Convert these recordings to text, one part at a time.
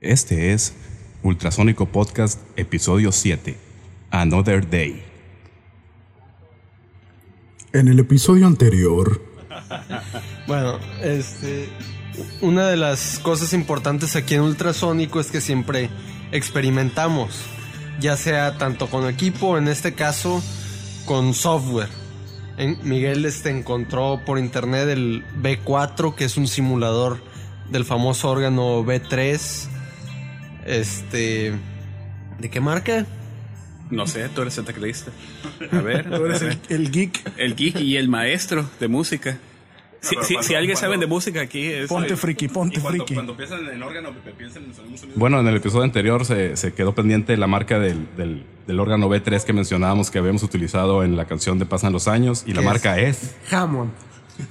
Este es Ultrasónico Podcast, episodio 7, Another Day. En el episodio anterior, Bueno, este. Una de las cosas importantes aquí en Ultrasónico es que siempre experimentamos, ya sea tanto con equipo, en este caso con software. En- Miguel este, encontró por internet el B4, que es un simulador del famoso órgano B3. Este. ¿De qué marca? No sé, tú eres el teclista. A ver, tú eres el, el geek. el geek y el maestro de música. Si, si- si alguien sabe de música aquí es... Ponte friki, ponte friki. piensan en órgano, piensan en un sonido. Bueno, en el episodio anterior se, se quedó pendiente la marca del, del- del órgano B3 que mencionábamos que habíamos utilizado en la canción de Pasan los años y la ¿Qué marca es. Hammond.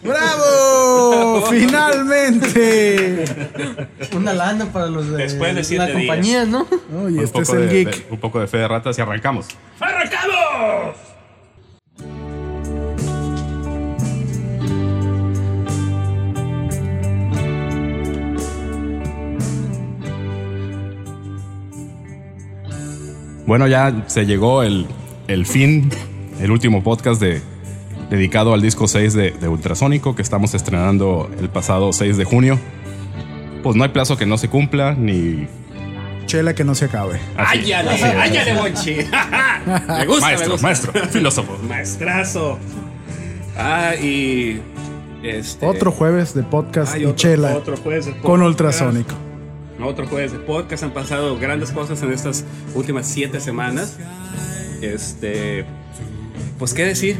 ¡Bravo! ¡Finalmente! Una lana para los de Después de siete la compañía, ¿no? Oh, y Un este es poco el de- geek. de- un poco de fe de ratas y arrancamos. ¡Arrancamos! Bueno, ya se llegó el, el fin, el último podcast de, dedicado al disco 6 de, de Ultrasónico que estamos estrenando el pasado 6 de junio. Pues no hay plazo que no se cumpla, ni... Chela que no se acabe. ¡Áyale! ¡Áyale, Bonchi! me gusta, Maestro, me gusta. maestro, filósofo. Maestrazo. Ah, y... Este, Otro jueves de podcast ay, y otro- chela otro jueves de con podcast. ultrasónico. Otro jueves de podcast. Han pasado grandes cosas en estas últimas siete semanas. Este. Pues, ¿qué decir?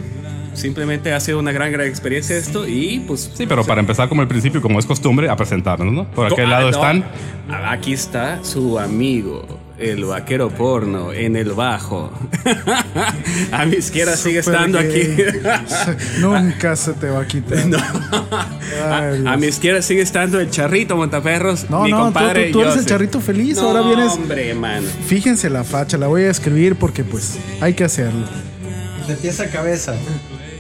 Simplemente ha sido una gran, gran experiencia esto y pues. Sí, pero para empezar como el principio, como es costumbre, a presentarnos, ¿no? Por aquel Ah, lado no. están... Aquí está su amigo, el vaquero porno, en el bajo. a mi izquierda sigue estando gay. aquí. Nunca se te va a quitar. Ay, a, mi izquierda sigue estando el charrito Montaperros, No, mi no, tú, compadre. tú- tú eres el charrito feliz. No, Ahora vienes. Hombre, mano. Fíjense la facha, la voy a escribir porque pues hay que hacerlo. De pies a cabeza.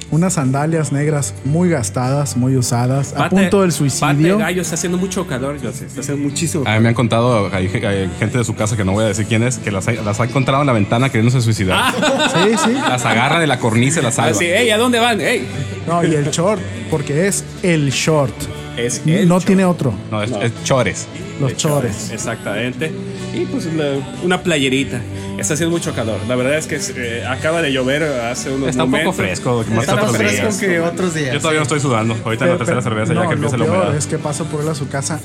Unas sandalias negras muy gastadas, muy usadas, a punto del suicidio. gallo, está haciendo mucho calor, Joseph. Está haciendo muchísimo A mí me han contado, hay, hay gente de su casa que no voy a decir quién es, que las, ha- las ha encontrado en la ventana queriéndose suicidar. Sí, sí. Las agarra de la cornisa y las salva. Así, ey, ¿a dónde van? Ey. No, y el short, porque es el short. Es el no short. tiene otro. No, es, No. es chores. Los chores. Exactamente. Y pues la- una playerita. Está haciendo mucho calor. La verdad es que eh, acaba de llover hace unos Está un poco momentos. fresco, más que Está más otros fresco días. que otros días. Yo todavía no estoy sudando. Ahorita en la tercera cerveza ya no, que empieza lo la humedad. es que paso por él a su casa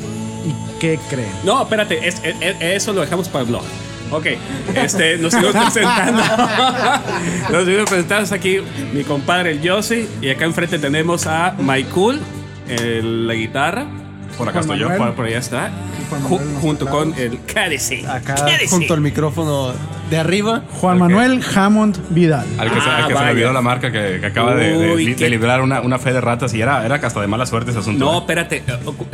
y ¿qué creen? No, espérate, es- es- es- eso lo dejamos para el blog. Ok, este, nos seguimos presentando. nos seguimos presentando aquí mi compadre el Yossi. Y acá enfrente tenemos a Michael, el- la guitarra. Por acá Juan estoy yo. Manuel. Por, por allá está. Juan Ju- Manuel en los junto con el Cádice. Acá junto al micrófono de arriba. Juan Manuel Hammond Vidal. Al que, se, al Ah, que se le vaya. olvidó la marca que, que acaba de, de- librar una, una fe de ratas y era, era hasta de mala suerte ese asunto. No, ¿eh? espérate. eh, cu-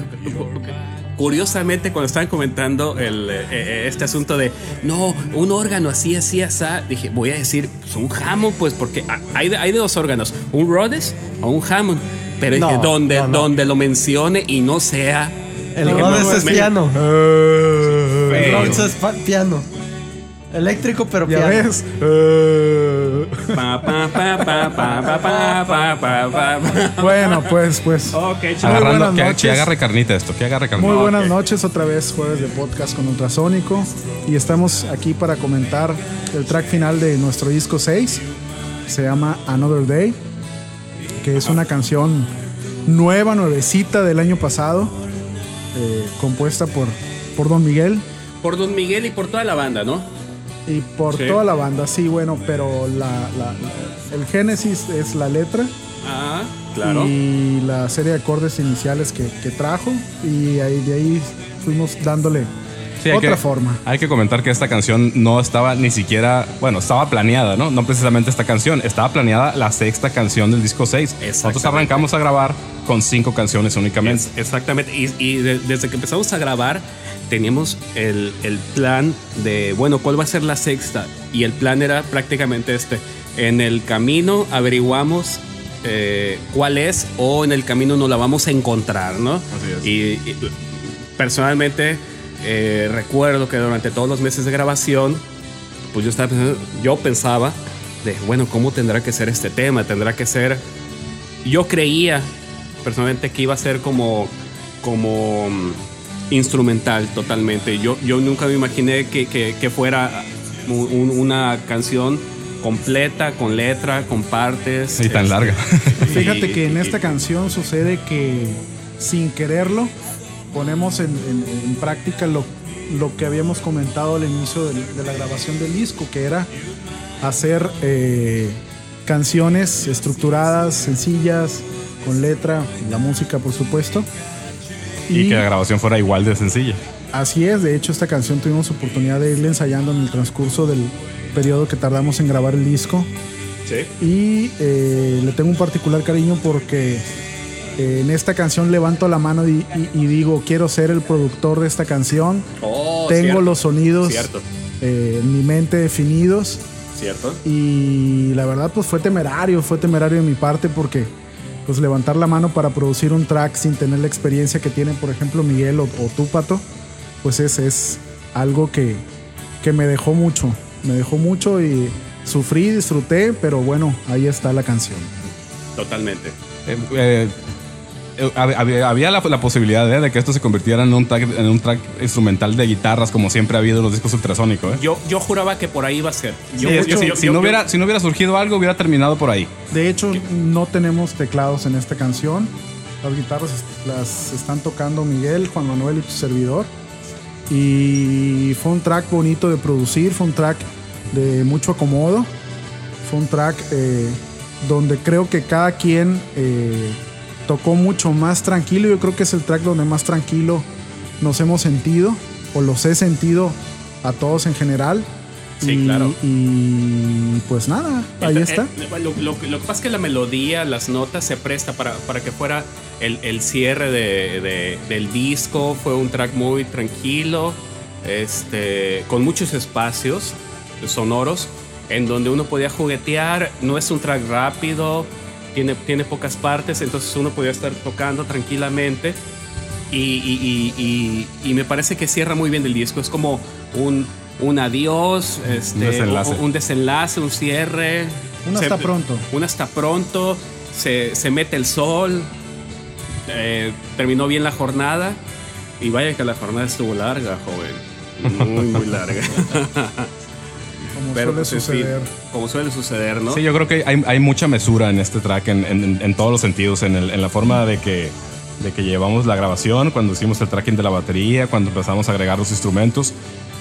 Curiosamente, cuando estaban comentando el, eh, eh, este asunto de no, un órgano así, así, así, dije, voy a decir, pues un Hammond, pues porque ha- hay hay de dos órganos, un Rhodes o un Hammond. Pero dije, No, donde, no, no. donde lo mencione y no sea. El Rhodes es piano. El Rhodes es piano. Eléctrico, pero piano. Ya ves. Bueno, pues, pues. Agarrando, que, que, agarre carnita esto, que agarre carnita. Muy buenas noches, otra vez jueves de podcast con Ultrasónico. Y estamos aquí para comentar el track final de nuestro disco 6. Se llama Another Day, que es una canción nueva, nuevecita del año pasado eh, compuesta por, por Don Miguel Por Don Miguel y por toda la banda, ¿no? y por Sí. toda la banda. Sí, bueno, pero la, la- la- el génesis es la letra Ah, claro. y la serie de acordes iniciales que, que trajo. Y ahí, de ahí fuimos dándole Sí, hay otra que- forma. Hay que comentar que esta canción no estaba ni siquiera, bueno, estaba planeada, ¿no? No precisamente esta canción, estaba planeada la sexta canción del disco 6. Nosotros arrancamos a grabar con cinco canciones únicamente. Es- exactamente. Y, y de- desde que empezamos a grabar, teníamos el, el plan de, bueno, ¿cuál va a ser la sexta? Y el plan era prácticamente este. En el camino averiguamos eh, cuál es o en el camino nos la vamos a encontrar, ¿no? Así es. Y, y, personalmente eh, recuerdo que durante todos los meses de grabación, pues yo, estaba pensando- yo pensaba de, bueno, ¿cómo tendrá que ser este tema? Tendrá que ser... Yo creía personalmente que iba a ser como, como mm, instrumental totalmente. Yo, yo nunca me imaginé que, que- que fuera un- un- una canción completa, con letra, con partes. Y tan este, larga. Fíjate y- que en y- esta canción sucede que sin quererlo ponemos en, en- en práctica lo, lo que habíamos comentado al inicio de, la grabación del disco, que era hacer eh, canciones estructuradas, sencillas, con letra, la música por supuesto. y que la grabación fuera igual de sencilla. Así es, de hecho esta canción tuvimos oportunidad de irla ensayando en el transcurso del periodo que tardamos en grabar el disco. Y eh, le tengo un particular cariño porque en esta canción levanto la mano y, y- y digo, quiero ser el productor de esta canción. Oh, tengo cierto, los sonidos eh, en mi mente definidos. cierto. Y la verdad pues fue temerario, fue temerario de mi parte porque pues levantar la mano para producir un track sin tener la experiencia que tienen por ejemplo Miguel o, o tú Pato, pues es, es algo que, que me dejó mucho, me dejó mucho y sufrí, disfruté, pero bueno, ahí está la canción. Totalmente. Eh, eh, eh, había, había la, la posibilidad eh, de que esto se convirtiera en un, track, en un track instrumental de guitarras como siempre ha habido en los discos ultrasónicos. ¿eh? Yo, yo juraba que por ahí iba a ser. Yo, yo- si, no hubiera, si no hubiera surgido algo, hubiera terminado por ahí. De hecho, no tenemos teclados en esta canción. Las guitarras las están tocando Miguel, Juan Manuel y tu servidor. Y fue un track bonito de producir, fue un track de mucho acomodo. Fue un track eh, donde creo que cada quien eh, tocó mucho más tranquilo. Yo creo que es el track donde más tranquilo nos hemos sentido, o los he sentido a todos en general. Sí, Y- claro. Y pues nada, ahí Eh, está. eh, lo, lo- lo que pasa es que la melodía, las notas se presta para, para que fuera el, el cierre de- de- del disco. Fue un track muy tranquilo, este, con muchos espacios sonoros en donde uno podía juguetear. No es un track rápido, tiene, tiene pocas partes, entonces uno podía estar tocando tranquilamente. Y, y- y- y- y me parece que cierra muy bien el disco. Es como un, un adiós, este, desenlace. un, un desenlace, un cierre. Un hasta pronto. Un hasta pronto. Se, se mete el sol. eh, terminó bien la jornada. Y vaya que la jornada estuvo larga, joven. Muy, muy larga. Suele pues, suceder. como suele suceder, ¿no? Sí, yo creo que hay, hay mucha mesura en este track en, en- en todos los sentidos, en, el- en la forma de que, de que llevamos la grabación, cuando hicimos el tracking de la batería, cuando empezamos a agregar los instrumentos.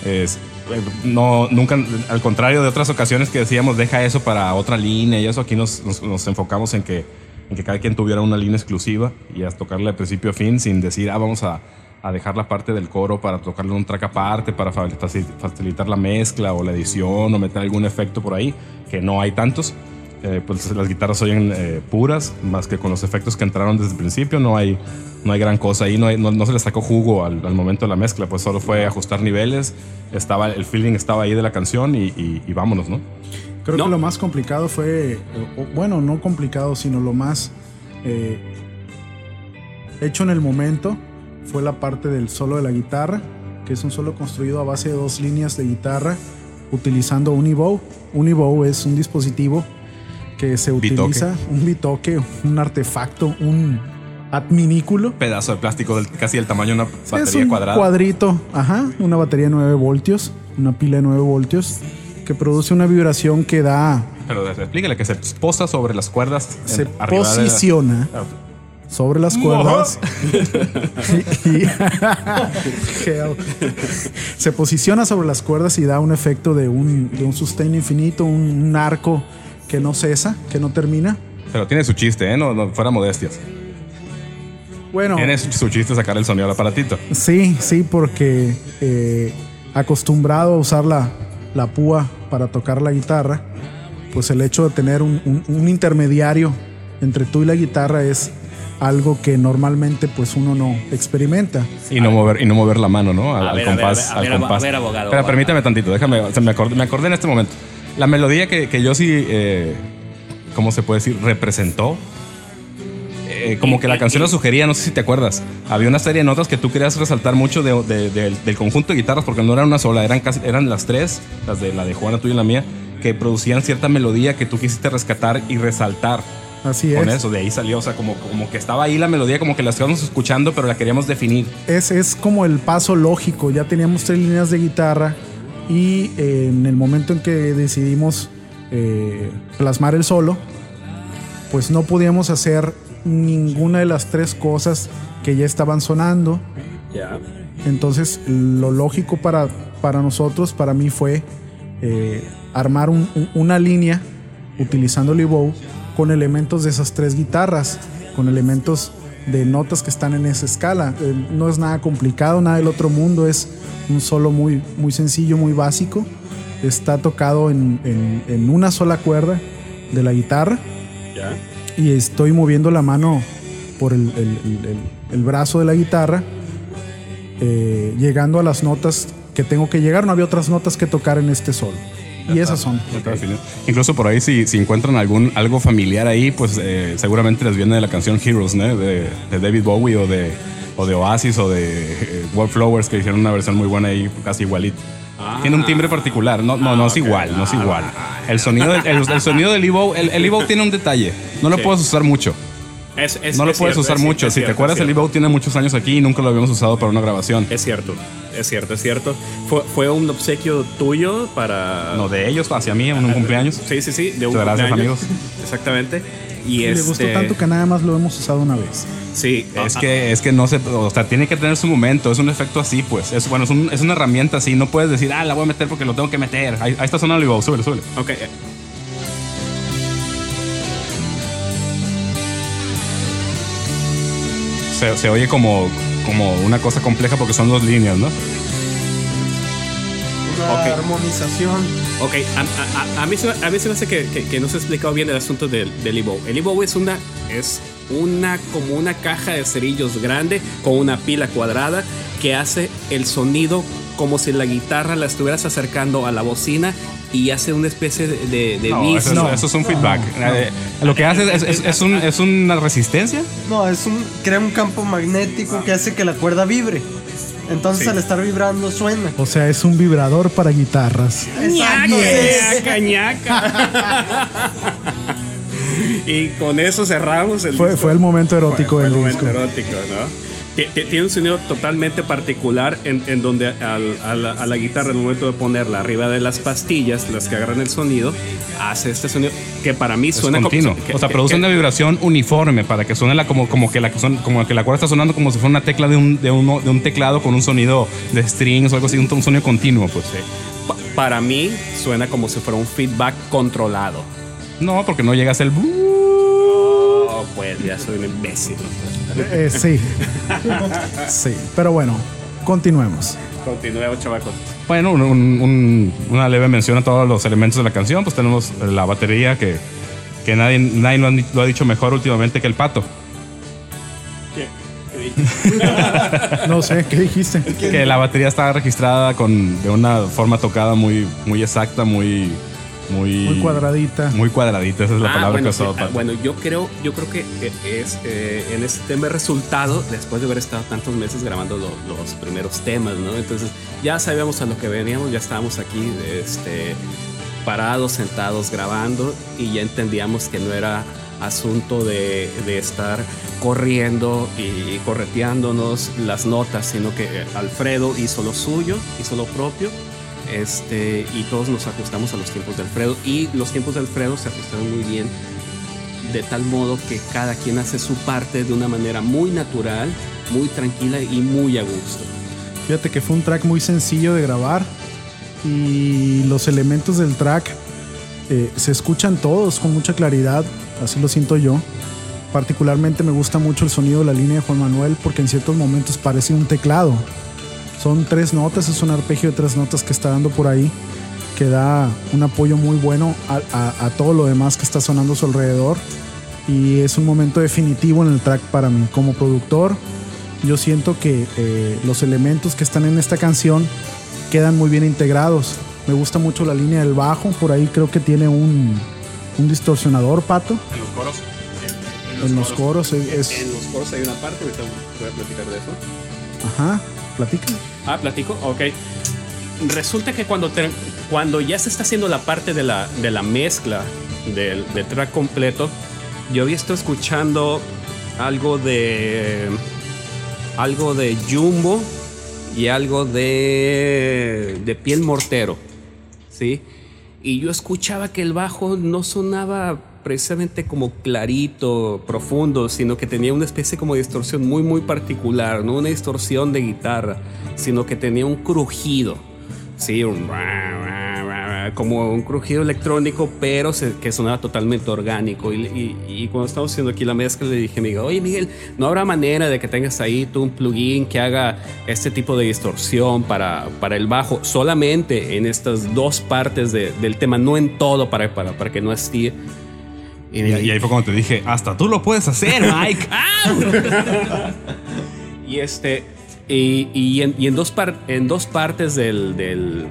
Es, eh, no, nunca, al contrario de otras ocasiones que decíamos, deja eso para otra línea y eso, aquí nos, nos- nos enfocamos en que, en que cada quien tuviera una línea exclusiva y a tocarle de principio a fin sin decir, ah, vamos a, a dejar la parte del coro para tocarle un track aparte, para fa- faci- facilitar la mezcla o la edición o meter algún efecto por ahí, que no hay tantos. Eh, pues las guitarras oyen eh, puras, más que con los efectos que entraron desde el principio, no hay, no hay gran cosa ahí, no, hay- no, no se le sacó jugo al, al momento de la mezcla, pues solo fue ajustar niveles, estaba, el feeling estaba ahí de la canción y, y- y vámonos, ¿no? Creo No. que lo más complicado fue, eh, bueno, no complicado, sino lo más eh, hecho en el momento fue la parte del solo de la guitarra, que es un solo construido a base de dos líneas de guitarra utilizando un Evo. Un Evo es un dispositivo que se Bitoque. utiliza, un bitoque, un artefacto, un adminículo. Pedazo de plástico del, casi del tamaño de una es batería un cuadrada. cuadrito, ajá, una batería de 9 voltios, una pila de 9 voltios, que produce una vibración que da Pero explícale que se posa sobre las cuerdas. se la- posiciona sobre las cuerdas y, y- Hell. se posiciona sobre las cuerdas y da un efecto de un, de un sustain infinito, un, un arco que no cesa, que no termina. Pero tiene su chiste, ¿eh? No, no fuera modestias. Bueno, Tiene su, su chiste sacar el sonido al aparatito. sí, sí, porque eh, acostumbrado a usar la, la púa para tocar la guitarra, pues el hecho de tener un, un- un intermediario entre tú y la guitarra es algo que normalmente pues uno no experimenta. Y no, mover, y no mover la mano, ¿no? Al, A al ver, a ver, compás. a ver, al a ver, compás. a ver, abogado, abogado. permítame tantito, déjame. se me, acordé, me acordé en este momento. La melodía que, que yo sí, eh, ¿cómo se puede decir? Representó. eh, como que la canción lo sugería, no sé si te acuerdas. Había una serie de notas que tú querías resaltar mucho de- de- de- del conjunto de guitarras, porque no era una sola, eran, casi, eran las tres, las de la de Juana, tuya y la mía, que producían cierta melodía que tú quisiste rescatar y resaltar. Así Con es. eso, de ahí salió, o sea, como, como que estaba ahí la melodía, como que la estábamos escuchando, pero la queríamos definir. Es, es como el paso lógico. Ya teníamos tres líneas de guitarra y eh, en el momento en que decidimos eh, plasmar el solo, pues no podíamos hacer ninguna de las tres cosas que ya estaban sonando. Ya. Entonces, lo lógico para, para nosotros, para mí, fue eh, armar un- un- una línea utilizando el bow con elementos de esas tres guitarras, con elementos de notas que están en esa escala. Eh, no es nada complicado, nada del otro mundo, es un solo muy, muy sencillo, muy básico. Está tocado en, en- en una sola cuerda de la guitarra Ya. y estoy moviendo la mano por el, el- el- el- el brazo de la guitarra, eh, llegando a las notas que tengo que llegar. No había otras notas que tocar en este solo. Y esas son. Incluso por ahí, si, si encuentran algún algo familiar ahí, pues eh, seguramente les viene de la canción Heroes, ¿no? De, de David Bowie o de, o de Oasis o de eh, Wallflowers, que hicieron una versión muy buena ahí, casi igualita. Ah. tiene un timbre particular. No, no, no es igual, no es igual. El sonido, del- el, el sonido del Evo, el, el Evo tiene un detalle. No lo Sí. puedes usar mucho. Es- es- No lo es puedes cierto, usar es mucho. Si te acuerdas, el Evo tiene muchos años aquí y nunca lo habíamos usado para una grabación. Es cierto, es cierto, es cierto. Fue, fue un obsequio tuyo para. No, de ellos hacia mí en un cumpleaños. Sí, sí, sí, de un Muchas gracias, cumpleaños. amigos. Exactamente. Y Le este, gustó tanto que nada más lo hemos usado una vez. Sí, Es ah, que, es que no se, o sea, tiene que tener su momento, es un efecto así, pues. Es, bueno, es, un- es una herramienta así, no puedes decir, ah, la voy a meter porque lo tengo que meter. Ahí, ahí está sonando el Evo, súbele, súbele. ah, ok. Se, se oye como, como una cosa compleja porque son dos líneas, ¿no? Una Ok. armonización. Ok, a, a- a- a mí, se, a mí se me hace que, que- que no se ha explicado bien el asunto del, del Evo. El Evo es una, es una, como una caja de cerillos grande con una pila cuadrada que hace el sonido como si la guitarra la estuvieras acercando a la bocina y hace una especie de, de, No, eso, es- No. eso es un feedback. Eh, lo que hace es, es- es un- es una resistencia. No, es un crea un campo magnético que hace que la cuerda vibre. Entonces Sí. al estar vibrando suena. O sea, es un vibrador para guitarras. Ñaca, ñaca. y con eso cerramos el Fue, disco. fue el momento erótico Fue- del fue un disco. momento erótico, ¿no? Ti- ti- Tiene un sonido totalmente particular en, en donde al- a, la, a la guitarra, en el momento de ponerla arriba de las pastillas, las que agarran el sonido, hace este sonido que para mí Es suena continuo. como. que- o sea, produce que- una vibración uniforme para que suene la, como, como, que la, son- como que la cuerda está sonando como si fuera una tecla de un, de, uno- de un teclado con un sonido de strings o algo así, un, un sonido continuo, pues. pa- para mí suena como si fuera un feedback controlado. No, porque no llegas el... Oh, pues ya soy un imbécil. Eh, sí. Sí. Pero bueno, continuemos. Continuemos, chavacos. Bueno, un- un- un- una leve mención a todos los elementos de la canción. Pues tenemos la batería que, que nadie, nadie lo, han di- lo ha dicho mejor últimamente que el pato. No sé, ¿qué dijiste? Que la batería está registrada con, de una forma tocada muy, muy exacta, muy... Muy, Muy cuadradita. Muy cuadradita, esa es la Ah, palabra bueno, que sí. usó Ah, bueno, yo creo, yo creo que es eh, en este tema resultado después de haber estado tantos meses grabando lo- los primeros temas, ¿no? Entonces ya sabíamos a lo que veníamos, ya estábamos aquí, este, parados, sentados, grabando y ya entendíamos que no era asunto de, de estar corriendo y correteándonos las notas, sino que Alfredo hizo lo suyo, hizo lo propio este, y todos nos ajustamos a los tiempos de Alfredo y los tiempos de Alfredo se ajustaron muy bien de tal modo que cada quien hace su parte de una manera muy natural, muy tranquila y muy a gusto. Fíjate que fue un track muy sencillo de grabar y los elementos del track eh, se escuchan todos con mucha claridad, así lo siento yo. Particularmente me gusta mucho el sonido de la línea de Juan Manuel porque en ciertos momentos parece un teclado. Son tres notas, es un arpegio de tres notas que está dando por ahí, que da un apoyo muy bueno a, a- a todo lo demás que está sonando a su alrededor. Y es un momento definitivo en el track para mí. Como productor, yo siento que eh, los elementos que están en esta canción quedan muy bien integrados. Me gusta mucho la línea del bajo, por ahí creo que tiene un, un distorsionador, pato. En los coros. En los coros es... es- En los coros hay una parte, ahorita voy a platicar de eso. Ajá, platica. Ah, platico, ok. Resulta que cuando, te- cuando ya se está haciendo la parte de la, de la mezcla del, track completo, yo había estado escuchando algo de. algo de Jumbo y algo de. de piel mortero. ¿Sí? Y yo escuchaba que el bajo no sonaba precisamente como clarito, profundo, sino que tenía una especie como de distorsión muy, muy particular, no una distorsión de guitarra, sino que tenía un crujido, sí, un como un crujido electrónico, pero se- que sonaba totalmente orgánico. Y, y- y cuando estamos haciendo aquí la mezcla, le dije a Miguel, oye Miguel, ¿no habrá manera de que tengas ahí tú un plugin que haga este tipo de distorsión para, para el bajo, solamente en estas dos partes de- del tema, no en todo, para, para, para que no esté... Y, me Y, y ahí fue cuando te dije, hasta tú lo puedes hacer, Mike. Y este. Y, y en, y en dos, par- en dos partes del, del,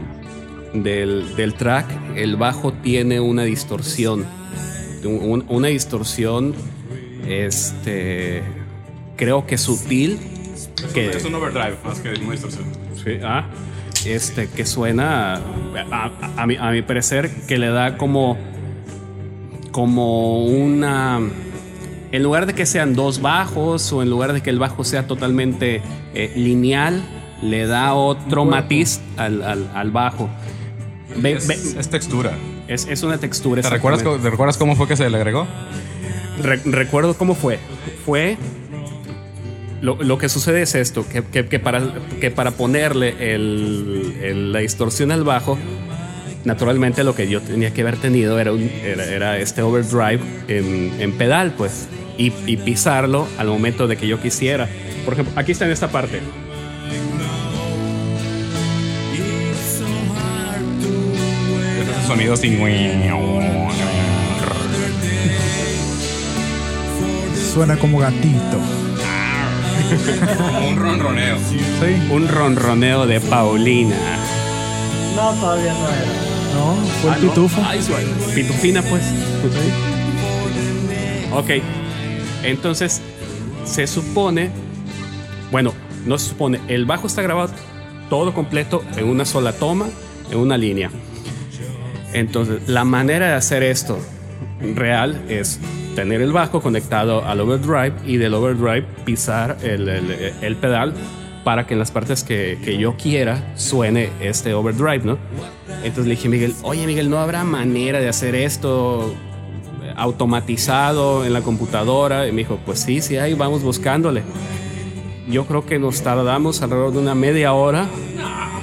del, del track, el bajo tiene una distorsión. Un- una distorsión. Este. Creo que sutil. Que, es un overdrive más que una distorsión. Sí, ah, este, que suena, a, a- a mi, a mi parecer, que le da como, como una, en lugar de que sean dos bajos o en lugar de que el bajo sea totalmente eh, lineal, le da otro matiz al, al- al bajo. Ve- Es, ve- es textura. es, es una textura. ¿Te recuerdas, ¿Te recuerdas cómo fue que se le agregó? Re- recuerdo cómo fue. Fue. Lo, lo que sucede es esto: que, que- que para, que para ponerle el- el- la distorsión al bajo, naturalmente lo que yo tenía que haber tenido era, un- era, era este overdrive en, en pedal, pues. Y, y pisarlo al momento de que yo quisiera. Por ejemplo, aquí está en esta parte. Ese sonido así. Suena como gatito. Como un ronroneo. Sí. Un ronroneo de Paulina. No, todavía no era. No, fue Ah. Pitufina, pues. Ok. Entonces, se supone. Bueno, no se supone. El bajo está grabado todo completo en una sola toma, en una línea. Entonces, la manera de hacer esto real es tener el bajo conectado al overdrive y del overdrive pisar el, el- el pedal para que en las partes que, que yo quiera suene este overdrive, ¿no? Entonces le dije a Miguel, oye Miguel, ¿no habrá manera de hacer esto automatizado en la computadora? Y me dijo, pues sí, sí hay, vamos buscándole. Yo creo que nos tardamos alrededor de una media hora,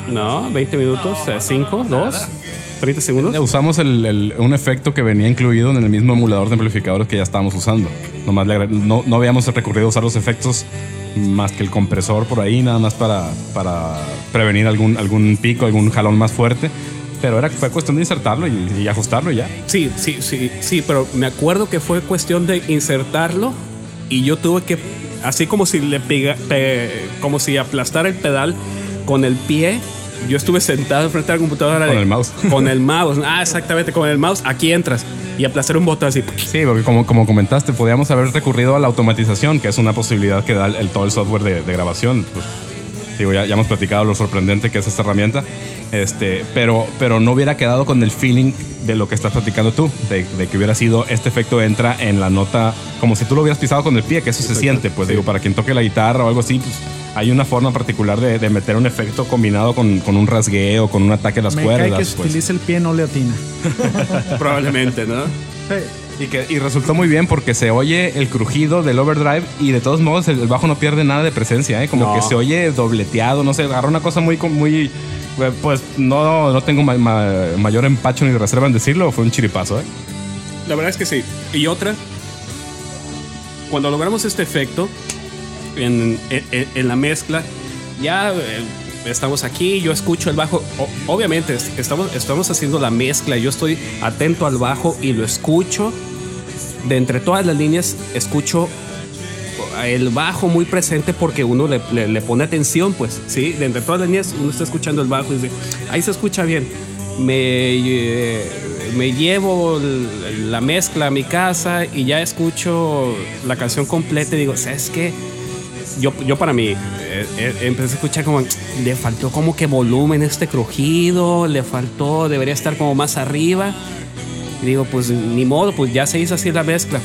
¿no? 20 minutos, 5, 2, 30 segundos. Usamos el- un efecto que venía incluido en el mismo emulador de amplificadores que ya estábamos usando. Nomás le no, no habíamos recurrido a usar los efectos más que el compresor por ahí, nada más para, para prevenir algún, algún pico, algún jalón más fuerte. Pero era, fue cuestión de insertarlo y, y ajustarlo y ya. Sí, sí, sí, sí, pero me acuerdo que fue cuestión de insertarlo y yo tuve que, así como si le pega, pe- como si aplastara el pedal con el pie. Yo estuve sentado frente a la computadora Con de- el mouse. Con el mouse, ah, exactamente, con el mouse. Aquí entras y aplastar un botón así. Sí, porque como, como comentaste, podíamos haber recurrido a la automatización, que es una posibilidad que da el, todo el software de, de grabación. Pues, digo, ya, ya hemos platicado lo sorprendente que es esta herramienta, este, pero, pero no hubiera quedado con el feeling de lo que estás platicando tú, de, de que hubiera sido este efecto entra en la nota como si tú lo hubieras pisado con el pie, que eso se siente. Pues digo, para quien toque la guitarra o algo así, pues, hay una forma particular de, de meter un efecto combinado con, con un rasgueo, con un ataque a las Me cuerdas. cae que si pues. utiliza el pie no le atina. Probablemente, ¿no? Sí. Y, que, y resultó muy bien porque se oye el crujido del overdrive y de todos modos el, el bajo no pierde nada de presencia, ¿eh? como No. que se oye dobleteado, no sé, agarró una cosa muy, muy eh, pues no, no tengo ma- ma- mayor empacho ni reserva en decirlo, fue un chiripazo, ¿eh? La verdad es que sí. Y otra, cuando logramos este efecto en, en- en la mezcla, ya eh, estamos aquí, yo escucho el bajo. Obviamente, es- estamos, estamos haciendo la mezcla, yo estoy atento al bajo y lo escucho. De entre todas las líneas, escucho el bajo muy presente porque uno le, le- pone atención, pues, ¿sí? De entre todas las líneas, uno está escuchando el bajo y dice, ahí se escucha bien. me, eh, me llevo la mezcla a mi casa y ya escucho la canción completa y digo, ¿sabes qué? Yo, yo para mí empecé a escuchar como le faltó como que volumen este crujido, le faltó, debería estar como más arriba. Y digo, pues ni modo, pues ya se hizo así la mezcla.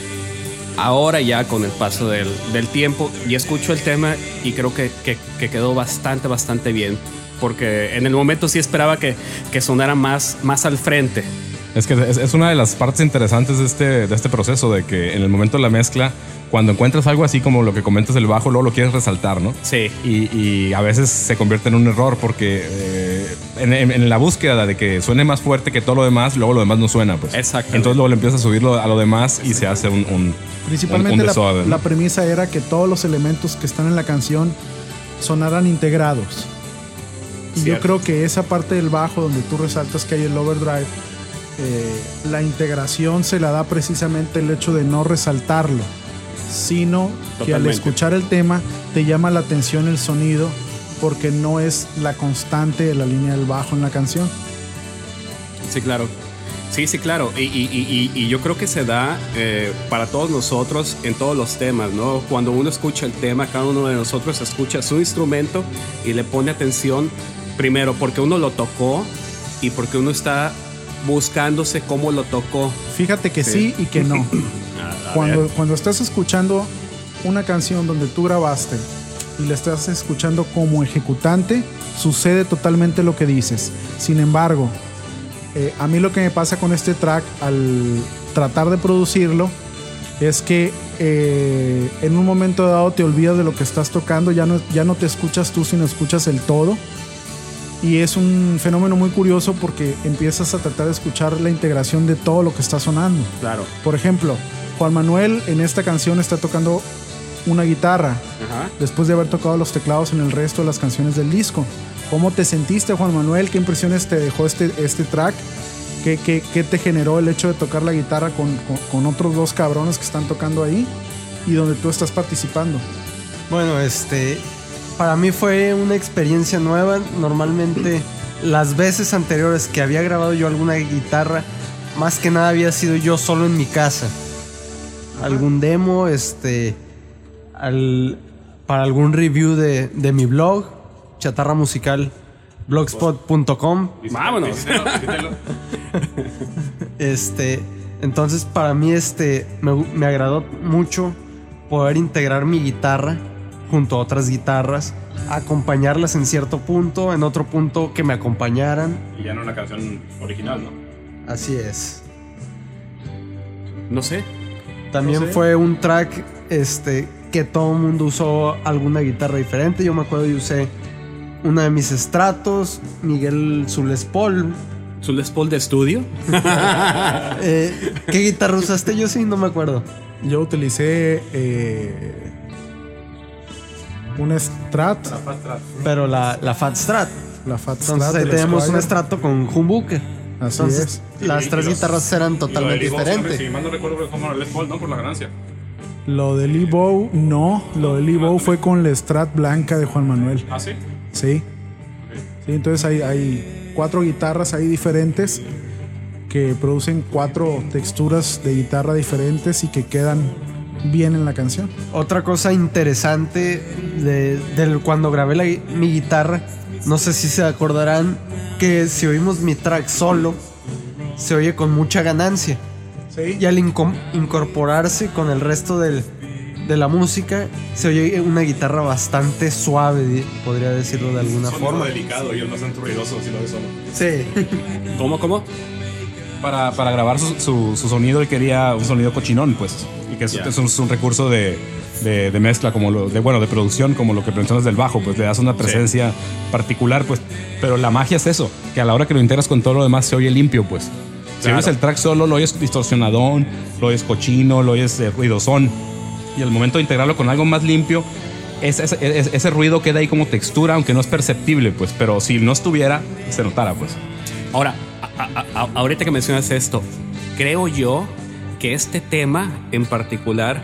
Ahora ya con el paso del, del tiempo, ya escucho el tema y creo que, que- que quedó bastante, bastante bien. Porque en el momento sí esperaba que, que sonara más, más al frente. Es que es, es una de las partes interesantes de este, de este proceso, de que en el momento de la mezcla, cuando encuentras algo así como lo que comentas del bajo, luego lo quieres resaltar, ¿no? Sí. Y, y a veces se convierte en un error porque eh, en, en- en la búsqueda de que suene más fuerte que todo lo demás, luego lo demás no suena, pues. Exactamente. Entonces luego le empiezas a subirlo a lo demás y se hace un, un- Principalmente un- un la, desorden, ¿no? la premisa era que todos los elementos que están en la canción sonaran integrados. Y yo Cierto. creo que esa parte del bajo donde tú resaltas que hay el overdrive, eh, la integración se la da precisamente el hecho de no resaltarlo, sino que al escuchar el tema te llama la atención el sonido porque no es la constante de la línea del bajo en la canción. Sí, claro. Sí, sí, claro. Y, y- y- y- y yo creo que se da eh, para todos nosotros en todos los temas, ¿no? Cuando uno escucha el tema, cada uno de nosotros escucha su instrumento y le pone atención, primero, porque uno lo tocó y porque uno está buscándose cómo lo tocó. Fíjate que sí, Sí. y que no. Cuando, cuando estás escuchando una canción donde tú grabaste y la estás escuchando como ejecutante, sucede totalmente lo que dices. Sin embargo, eh, a mí lo que me pasa con este track al tratar de producirlo es que eh, en un momento dado te olvidas de lo que estás tocando, ya no, ya no te escuchas tú, sino escuchas el todo. Y es un fenómeno muy curioso porque empiezas a tratar de escuchar la integración de todo lo que está sonando. Claro. Por ejemplo, Juan Manuel en esta canción está tocando una guitarra Ajá. después de haber tocado los teclados en el resto de las canciones del disco. ¿Cómo te sentiste, Juan Manuel? ¿Qué impresiones te dejó este, este track? ¿Qué, qué, qué te generó el hecho de tocar la guitarra con, con- con otros dos cabrones que están tocando ahí y donde tú estás participando? Bueno, este, para mí fue una experiencia nueva. Normalmente las veces anteriores que había grabado yo alguna guitarra, más que nada había sido yo solo en mi casa. Algún demo, este, al- para algún review de, de mi blog, chatarra musical, blogspot.com. Vámonos. Este, entonces para mí este me, me agradó mucho poder integrar mi guitarra junto a otras guitarras, acompañarlas en cierto punto, en otro punto que me acompañaran. Y ya no una canción original, ¿no? Así es. No sé. También No sé. fue un track este que todo el mundo usó alguna guitarra diferente. Yo me acuerdo y usé una de mis estratos, Miguel su Les Paul. ¿Su Les Paul de estudio? Eh, ¿Qué guitarra usaste? Yo sí, no me acuerdo. Yo utilicé eh, un Strat, Pero la, la Fat Strat. la Fat Entonces Strat. ahí del tenemos un estrato con humbucker. Así Entonces es. las Y- tres y los- guitarras eran totalmente diferentes. Si mal no recuerdo, fue como Les Paul, ¿no? Por la ganancia. Lo de Lee Bow, no. Lo de Lee Bow fue con la Strat blanca de Juan Manuel. Ah, sí. Sí. Sí, entonces hay, hay cuatro guitarras ahí diferentes que producen cuatro texturas de guitarra diferentes y que quedan bien en la canción. Otra cosa interesante de, del cuando grabé la mi guitarra, no sé si se acordarán que si oímos mi track solo, se oye con mucha ganancia. Sí. Y al incorporarse con el resto del- de la música, se oye una guitarra bastante suave, podría decirlo de alguna forma. delicado y el más ruidoso, si lo ves solo. Sí. ¿Cómo, cómo? Para, para grabar su, su- su sonido, él quería un sonido cochinón, pues. Y que es, Ya. es un, es un recurso de, de- de mezcla, como lo, de, bueno, de producción, como lo que mencionas del bajo, pues le das una presencia particular, pues. Pero la magia es eso, que a la hora que lo integras con todo lo demás se oye limpio, pues. Si Claro. oyes el track solo, lo oyes distorsionadón, lo oyes cochino, lo oyes eh, ruidosón. Y al momento de integrarlo con algo más limpio, ese, ese- ese- ese ruido queda ahí como textura, aunque no es perceptible, pues. Pero si no estuviera, se notara, pues. Ahora, a- ahorita que mencionas esto, creo yo que este tema en particular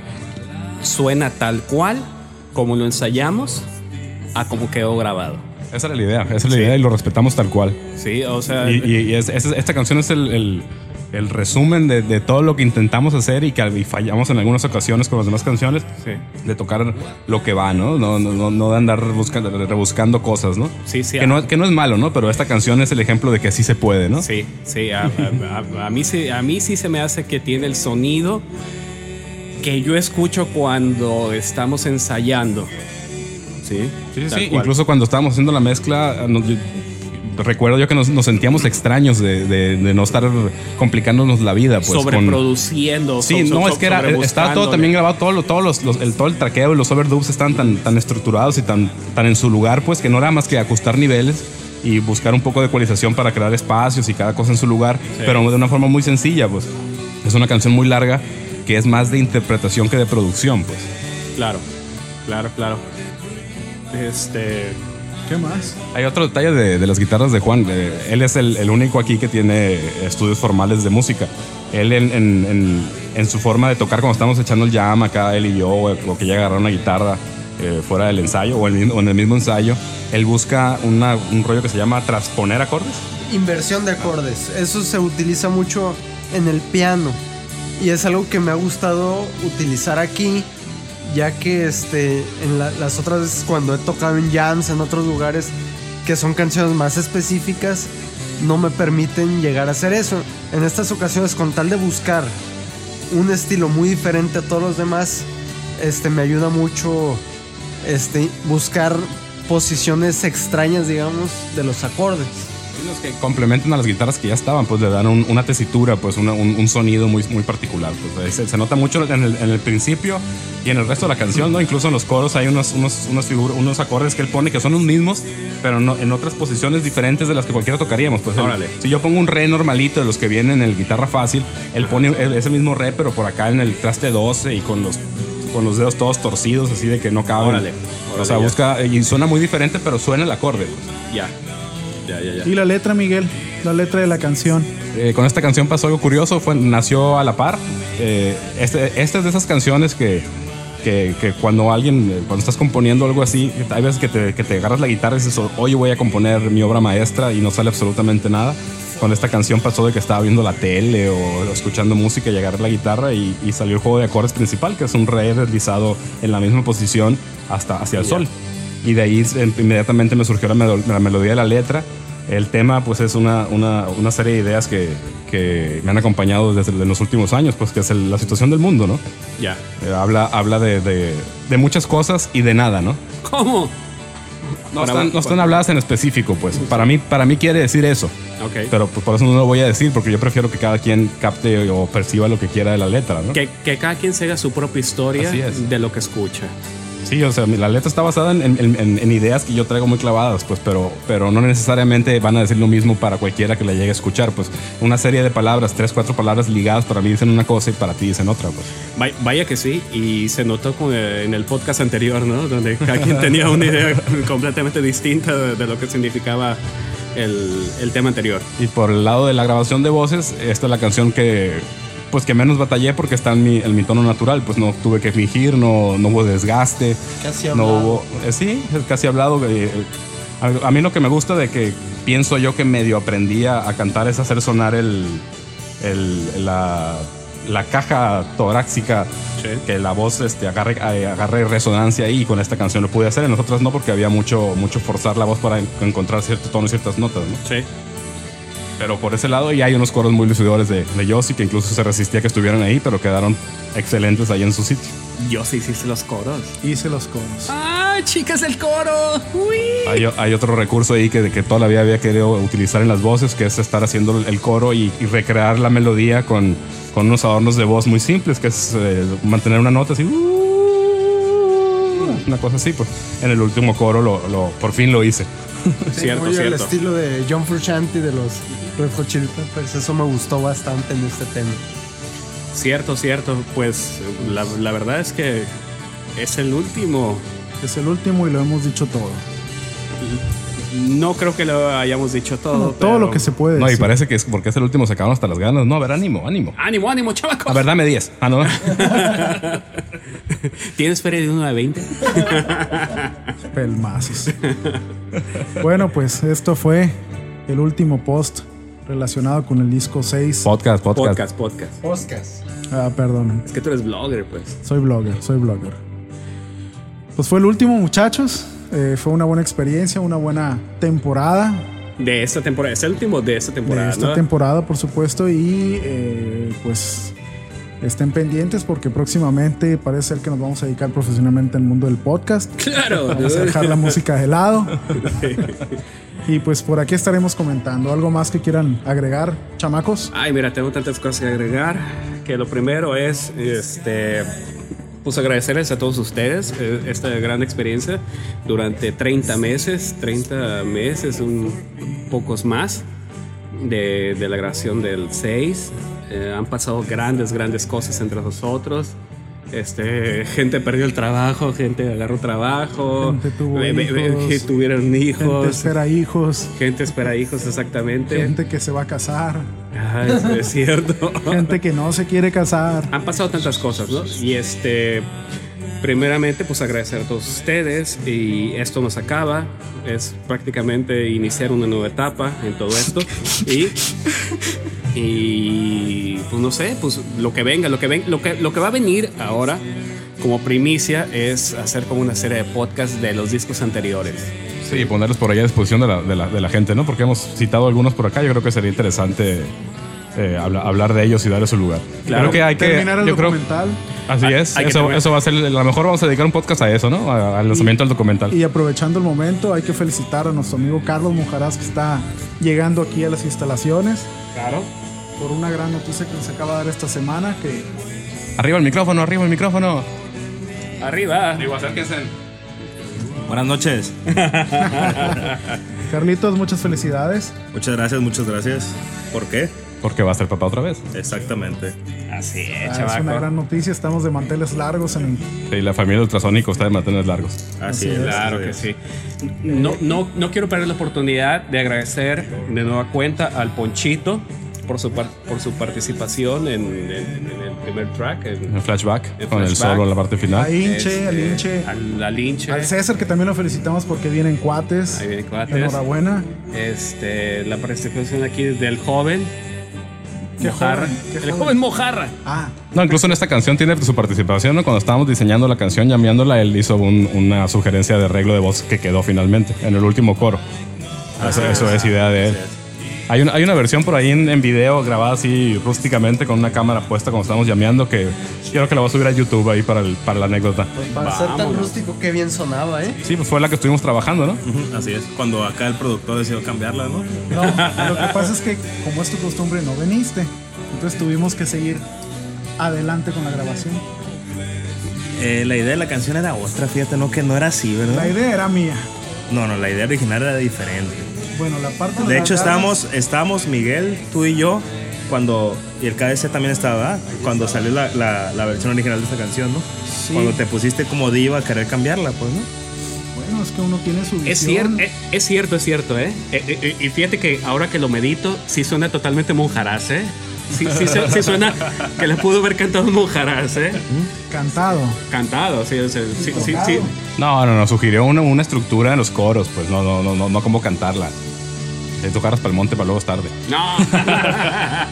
suena tal cual como lo ensayamos a como quedó grabado. Esa era la idea, esa es la idea y lo respetamos tal cual. Sí, o sea, Y, y- y es- es- esta canción es el, el- el resumen de, de todo lo que intentamos hacer y que y fallamos en algunas ocasiones con las demás canciones. Sí. De tocar lo que va, ¿no? No, no, no- de andar buscando, rebuscando cosas, ¿no? Sí, sí, Que, ah. no, que no es malo, ¿no? Pero esta canción es el ejemplo de que sí se puede, ¿no? Sí, sí, a, a- a- a mí sí, a mí sí se me hace que tiene el sonido que yo escucho cuando estamos ensayando. Sí, Sí, sí. Incluso cuando estábamos haciendo la mezcla, recuerdo yo que nos, nos sentíamos extraños de, de- de no estar complicándonos la vida. Pues, con- sobreproduciendo. Sí, so- no, so- es que era, estaba todo también grabado, todo, lo- todos los, los- el, todo el traqueo y los overdubs están tan, tan estructurados y tan, tan en su lugar, pues que no era más que ajustar niveles y buscar un poco de ecualización para crear espacios y cada cosa en su lugar, pero de una forma muy sencilla, pues. Es una canción muy larga que es más de interpretación que de producción, pues. Claro, claro, claro. Este. ¿Qué más? Hay otro detalle de, de las guitarras de Juan. eh, él es el, el único aquí que tiene estudios formales de música. Él en, en- en- en su forma de tocar, cuando estamos echando el jam acá, él y yo, o, o que llega a agarrar una guitarra eh, fuera del ensayo o, el mismo- o en el mismo ensayo, él busca una- un rollo que se llama transponer acordes. Inversión de acordes. Eso se utiliza mucho en el piano. Y es algo que me ha gustado utilizar aquí. Ya que este, en la- las otras veces cuando he tocado en jams en otros lugares que son canciones más específicas, no me permiten llegar a hacer eso. En estas ocasiones, con tal de buscar un estilo muy diferente a todos los demás, este, me ayuda mucho este, buscar posiciones extrañas, digamos, de los acordes. Los que complementan a las guitarras que ya estaban, pues le dan un- una tesitura, pues una- un, un sonido muy, muy particular. Pues, se, se nota mucho en el, en el principio y en el resto de la canción, ¿no? Incluso en los coros hay unos, unos, unos, figur- unos acordes que él pone que son los mismos, pero no, en otras posiciones diferentes de las que cualquiera tocaríamos. Pues, Órale. si yo pongo un re normalito de los que vienen en el guitarra fácil, él pone el- ese mismo re, pero por acá en el traste 12 y con los con los dedos todos torcidos, así de que no caben. Órale, o órale, sea, ya. busca, y suena muy diferente, pero suena el acorde. pues. Ya. Ya, ya, ya. Y la letra, Miguel, la letra de la canción. Eh, con esta canción pasó algo curioso, fue, nació a la par. Eh, este, esta es de esas canciones que, que, que cuando alguien, eh, cuando estás componiendo algo así, hay veces que te, que te agarras la guitarra y dices, oye, voy a componer mi obra maestra y no sale absolutamente nada. Con esta canción pasó de que estaba viendo la tele o escuchando música y agarré la guitarra y, y salió el juego de acordes principal, que es un re deslizado en la misma posición hasta hacia el sol. Y de ahí inmediatamente me surgió la, melo- la melodía de la letra. El tema, pues, es una, una, una serie de ideas que, que me han acompañado desde los últimos años, pues, que es el- la situación del mundo, ¿no? Ya. Eh, habla habla de, de- de muchas cosas y de nada, ¿no? ¿Cómo? No Para- están, no están habladas en específico, pues. Para mí, para mí quiere decir eso. Pero pues, por eso no lo voy a decir, porque yo prefiero que cada quien capte o perciba lo que quiera de la letra, ¿no? Que, que cada quien se haga su propia historia de lo que escucha. Sí, o sea, la letra está basada en, en- en- en ideas que yo traigo muy clavadas, pues, pero, pero no necesariamente van a decir lo mismo para cualquiera que la llegue a escuchar, pues. Una serie de palabras, tres, cuatro palabras ligadas, para mí dicen una cosa y para ti dicen otra, pues. Vaya, vaya que sí, y se notó con, eh, en el podcast anterior, ¿no? Donde cada quien tenía una idea completamente distinta de, de lo que significaba el, el tema anterior. Y por el lado de la grabación de voces, esta es la canción que pues que menos batallé porque está en mi, en mi tono natural, pues no tuve que fingir, no, no hubo desgaste, Casi no hablado. hubo, eh, sí, casi hablado. eh, a, a mí lo que me gusta de que pienso yo que medio aprendí a, a cantar es hacer sonar el, el- la, la caja torácica, Sí. que la voz este, agarre, eh, agarre resonancia ahí y con esta canción lo pude hacer, en nosotras no porque había mucho, mucho forzar la voz para en- encontrar cierto tono y ciertas notas, ¿no? Sí. Pero por ese lado, y hay unos coros muy lucidores de, de Yossi que incluso se resistía que estuvieran ahí, pero quedaron excelentes ahí en su sitio. Yo sí hiciste los coros. Hice los coros. ¡Ah, chicas, el coro! ¡Uy! Hay, hay otro recurso ahí que, que toda la vida había querido utilizar en las voces, que es estar haciendo el coro y, y recrear la melodía con, con unos adornos de voz muy simples, que es eh, mantener una nota así. "Uh", Una cosa así, pues. En el último coro lo, lo- por fin lo hice. Cierto, muy cierto. estilo de John Frusciante de los Red Hot Chili Peppers. Eso me gustó bastante en este tema. Cierto, cierto. Pues la, la verdad es que es el último. Es el último y lo hemos dicho todo. No creo que lo hayamos dicho todo. No, todo pero- lo que se puede No, y parece que es porque es el último, se acabaron hasta las ganas. No, a ver, ánimo, ánimo. Ánimo, ánimo, chavacos. A ver, dame 10. Ah, no. ¿Tienes feria de 1 a 20? Pelmazos. bueno, pues esto fue el último post relacionado con el disco 6. Podcast, podcast. Podcast, podcast. Podcast. Ah, perdón. Es que tú eres blogger, pues. Soy blogger, soy blogger. Pues fue el último, muchachos. Eh, fue una buena experiencia, una buena temporada. De esta temporada. Es el último de esta temporada. de esta ¿no? temporada, por supuesto. Y eh, pues estén pendientes porque próximamente parece ser que nos vamos a dedicar profesionalmente al mundo del podcast. Claro. Vamos a dejar la música de lado. Y pues por aquí estaremos comentando. ¿Algo más que quieran agregar, chamacos? Ay, mira, tengo tantas cosas que agregar. Que lo primero es, este, pues agradecerles a todos ustedes eh, esta gran experiencia durante 30 meses, 30 meses, un pocos más de, de la grabación del 6. Eh, han pasado grandes, grandes cosas entre nosotros. Este, gente perdió el trabajo, gente agarró trabajo, Gente tuvo hijos, que tuvieron Gente hijos, espera hijos, gente espera hijos, exactamente. gente que se va a casar, Ah, es, es cierto. gente que no se quiere casar. Han pasado tantas cosas, ¿no? Y este, primeramente, pues agradecer a todos ustedes y esto nos acaba. Es prácticamente iniciar una nueva etapa en todo esto. Y, y pues no sé, pues lo que venga, lo que, ven, lo que, lo que va a venir ahora como primicia es hacer como una serie de podcasts de los discos anteriores. Sí, ponerlos por ahí a disposición de la, de, la, de la gente, ¿no? Porque hemos citado algunos por acá. Yo creo que sería interesante eh, habla- hablar de ellos y darle su lugar. Claro. Creo que hay que. Terminar el yo creo- documental así Hay- es. hay Eso, eso va a ser. A lo mejor vamos a dedicar un podcast a eso, ¿no? A- Al lanzamiento del documental. y aprovechando el momento hay que felicitar a nuestro amigo Carlos Mujaraz que está llegando aquí a las instalaciones Claro. por una gran noticia que nos acaba de dar esta semana que Arriba el micrófono, arriba el micrófono. Arriba. Digo, acérquense. Buenas noches. Carlitos, muchas felicidades. Muchas gracias, muchas gracias. ¿Por qué? Porque va a ser papá otra vez. Exactamente. Así es, Ah, es una gran noticia, estamos de manteles largos en Sí, la familia ultrasónico está de mantener largos. Así, Así es. Claro así que es. sí. No, no, no quiero perder la oportunidad de agradecer de nueva cuenta al Ponchito por su, par- por su participación en, en- en el primer track. en- El flashback, El con el solo en la parte final. a Inche, este, al Inche, Al, al Inche. al César que también lo felicitamos porque vienen cuates. Ahí viene cuates. Enhorabuena. Este, la participación aquí del joven. ¿Qué Mojarra. joven? ¿Qué el joven? Mojarra. Ah, No, incluso en esta canción tiene su participación, ¿no? Cuando estábamos diseñando la canción, llameándola, él hizo un- una sugerencia de arreglo de voz que quedó finalmente en el último coro. Eso, eso es idea de él. Hay una, hay una versión por ahí en, en video grabada así rústicamente con una cámara puesta cuando estábamos llameando que yo creo que la voy a subir a YouTube ahí para, el- para la anécdota. Pues para ser tan rústico, qué bien sonaba, ¿eh? Sí, pues fue la que estuvimos trabajando, ¿no? Así es. Cuando acá el productor decidió cambiarla, ¿no? no, lo que pasa es que como es tu costumbre no viniste. Entonces tuvimos que seguir adelante con la grabación. Eh, la idea de la canción era otra, fíjate, no que no era así, La ¿verdad? idea era mía. No, no, la idea original era diferente. Bueno, la parte De las hecho, estábamos, estábamos Miguel, tú y yo, cuando. Y el KDC también estaba, ¿verdad? cuando salió la, la- la versión original de esta canción, ¿no? Sí. Cuando te pusiste como diva a querer cambiarla, pues, ¿no? Bueno, es que uno tiene su visión. Es cierto, es, es cierto, es cierto, ¿eh? Eh, eh, eh, Y fíjate que ahora que lo medito, sí suena totalmente monjaraz, ¿eh? Sí, sí, sí suena que le pudo haber cantado un monjaraz, ¿eh? Cantado. Cantado, sí, o sea, sí, sí, sí. No, no, no, sugirió una, una estructura en los coros, pues no, no, no, no, no como cantarla. De tocarlas para el monte para luego es tarde. No.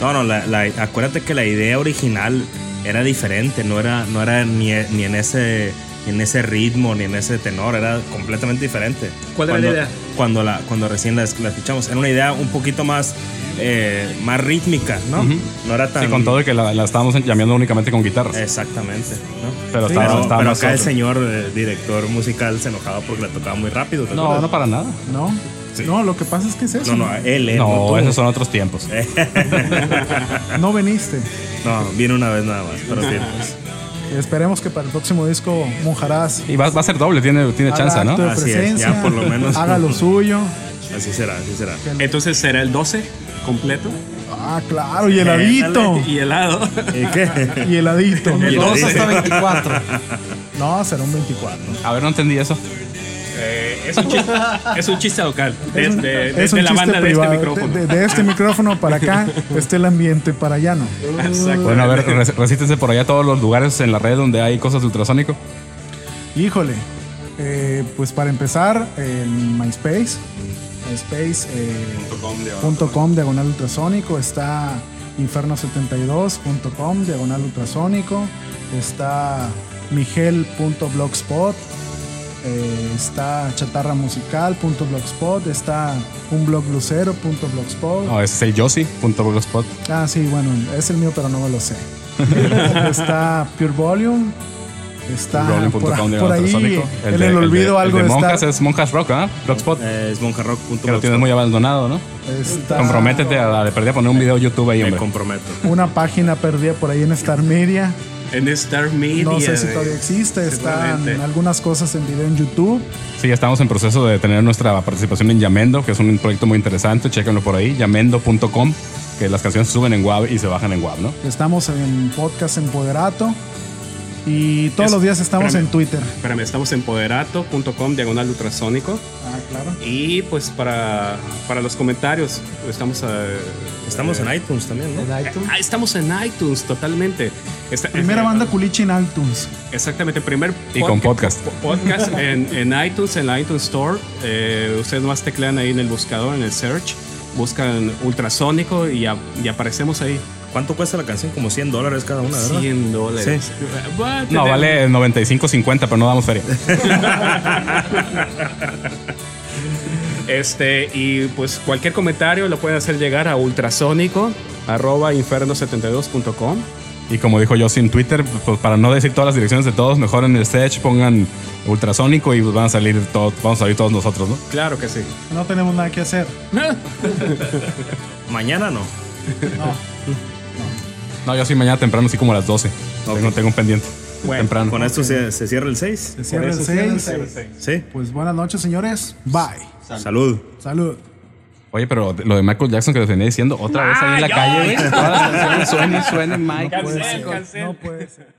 No, no, la, la- acuérdate que la idea original era diferente, no era, no era ni, ni en ese en ese ritmo, ni en ese tenor, era completamente diferente. ¿Cuál era la idea? Cuando, la, cuando recién la, la escuchamos. Era una idea un poquito más, eh, más rítmica, ¿no? No era tan... Sí, con todo y que la, la estábamos llameando únicamente con guitarras. Exactamente, ¿no? pero sí, estaba, Pero, estaba pero acá el señor eh, director musical se enojaba porque la tocaba muy rápido. ¿te No, acuerdas? no para nada. ¿No? No, lo que pasa es que es eso. No, no, él, él, No, esos son otros tiempos. No viniste. No, viene una vez nada más, pero sí. Esperemos que para el próximo disco Monjarás Y va, va a ser doble, tiene, tiene chance, ¿no? Así es, presencia, ya por lo menos. haga lo suyo. Así será, así será. Entonces será el 12 completo Ah, claro, y heladito. y helado. ¿Y qué? Y heladito. El 12 12. hasta 24. No, será un 24. A ver, no entendí eso. Eh, es, un chiste, es un chiste local. De, Es un- de- de- es un de la chiste banda de este micrófono. De, de este micrófono para acá, este el ambiente para allá no. Exacto. Bueno, a ver, res- recítense por allá todos los lugares en la red donde hay cosas de ultrasónico. Híjole, eh, pues para empezar, en MySpace, myspace.com diagonal ultrasónico, está inferno72.com diagonal ultrasónico, está miguel.blogspot, eh, está chatarramusical.blogspot, está unblogblucero.blogspot. No, ese es el Yossi.blogspot. Ah, sí, bueno, es el mío, pero no me lo sé. está Pure Volume. Está por, ahí, ultrasónico. en el, olvido de- algo el de está. Monjas es Monjas Rock, ¿ah? Blogspot. Eh, es monjarrock.com. que lo tienes muy abandonado, ¿no? está Comprométete a la de perdida a poner un video de YouTube ahí, Me hombre. comprometo. Una página perdida por ahí en Star Media. En Star Media. No sé si todavía existe. Están algunas cosas en video en YouTube. Sí, estamos en proceso de tener nuestra participación en Yamendo, que es un proyecto muy interesante. Chéquenlo por ahí, yamendo.com, que las canciones se suben en WAV y se bajan en WAV, ¿no? Estamos en Podcast Empoderato. Y todos Es- los días estamos espérame. en Twitter. Espérame, estamos en poderato.com, diagonal ultrasónico. Ah, claro. Y pues para, para los comentarios, estamos a, Estamos en iTunes también, ¿no? En iTunes. Ah, estamos en iTunes totalmente. Esta- Primera eh, banda culichi en iTunes. Exactamente, primer Y con podcast. po- podcast en, en iTunes, en la iTunes Store. Eh, ustedes nomás teclean ahí en el buscador, en el search, buscan ultrasónico y, a- y aparecemos ahí. ¿Cuánto cuesta la canción? Como 100 dólares cada una, ¿verdad? 100 dólares. Sí. No, vale 95.50, pero no damos feria. Este, y pues cualquier comentario lo pueden hacer llegar a ultrasónico arroba inferno72.com. Y como dijo yo en Twitter, pues para no decir todas las direcciones de todos, mejor en el stage pongan ultrasónico y pues van a salir todos, vamos a salir todos nosotros, ¿no? Claro que sí. No tenemos nada que hacer. Mañana no. No, yo sí mañana temprano, así como a las 12. Tengo, tengo un pendiente. Bueno, temprano. Con esto se, se cierra el 6. Se cierra el eso 6. Sí. Pues buenas noches, señores. Bye. Salud. Salud. Oye, pero lo de Michael Jackson que te venía diciendo otra vez ahí en la calle, güey. Todas las canciones suenan y suenan Michael. No puede ser.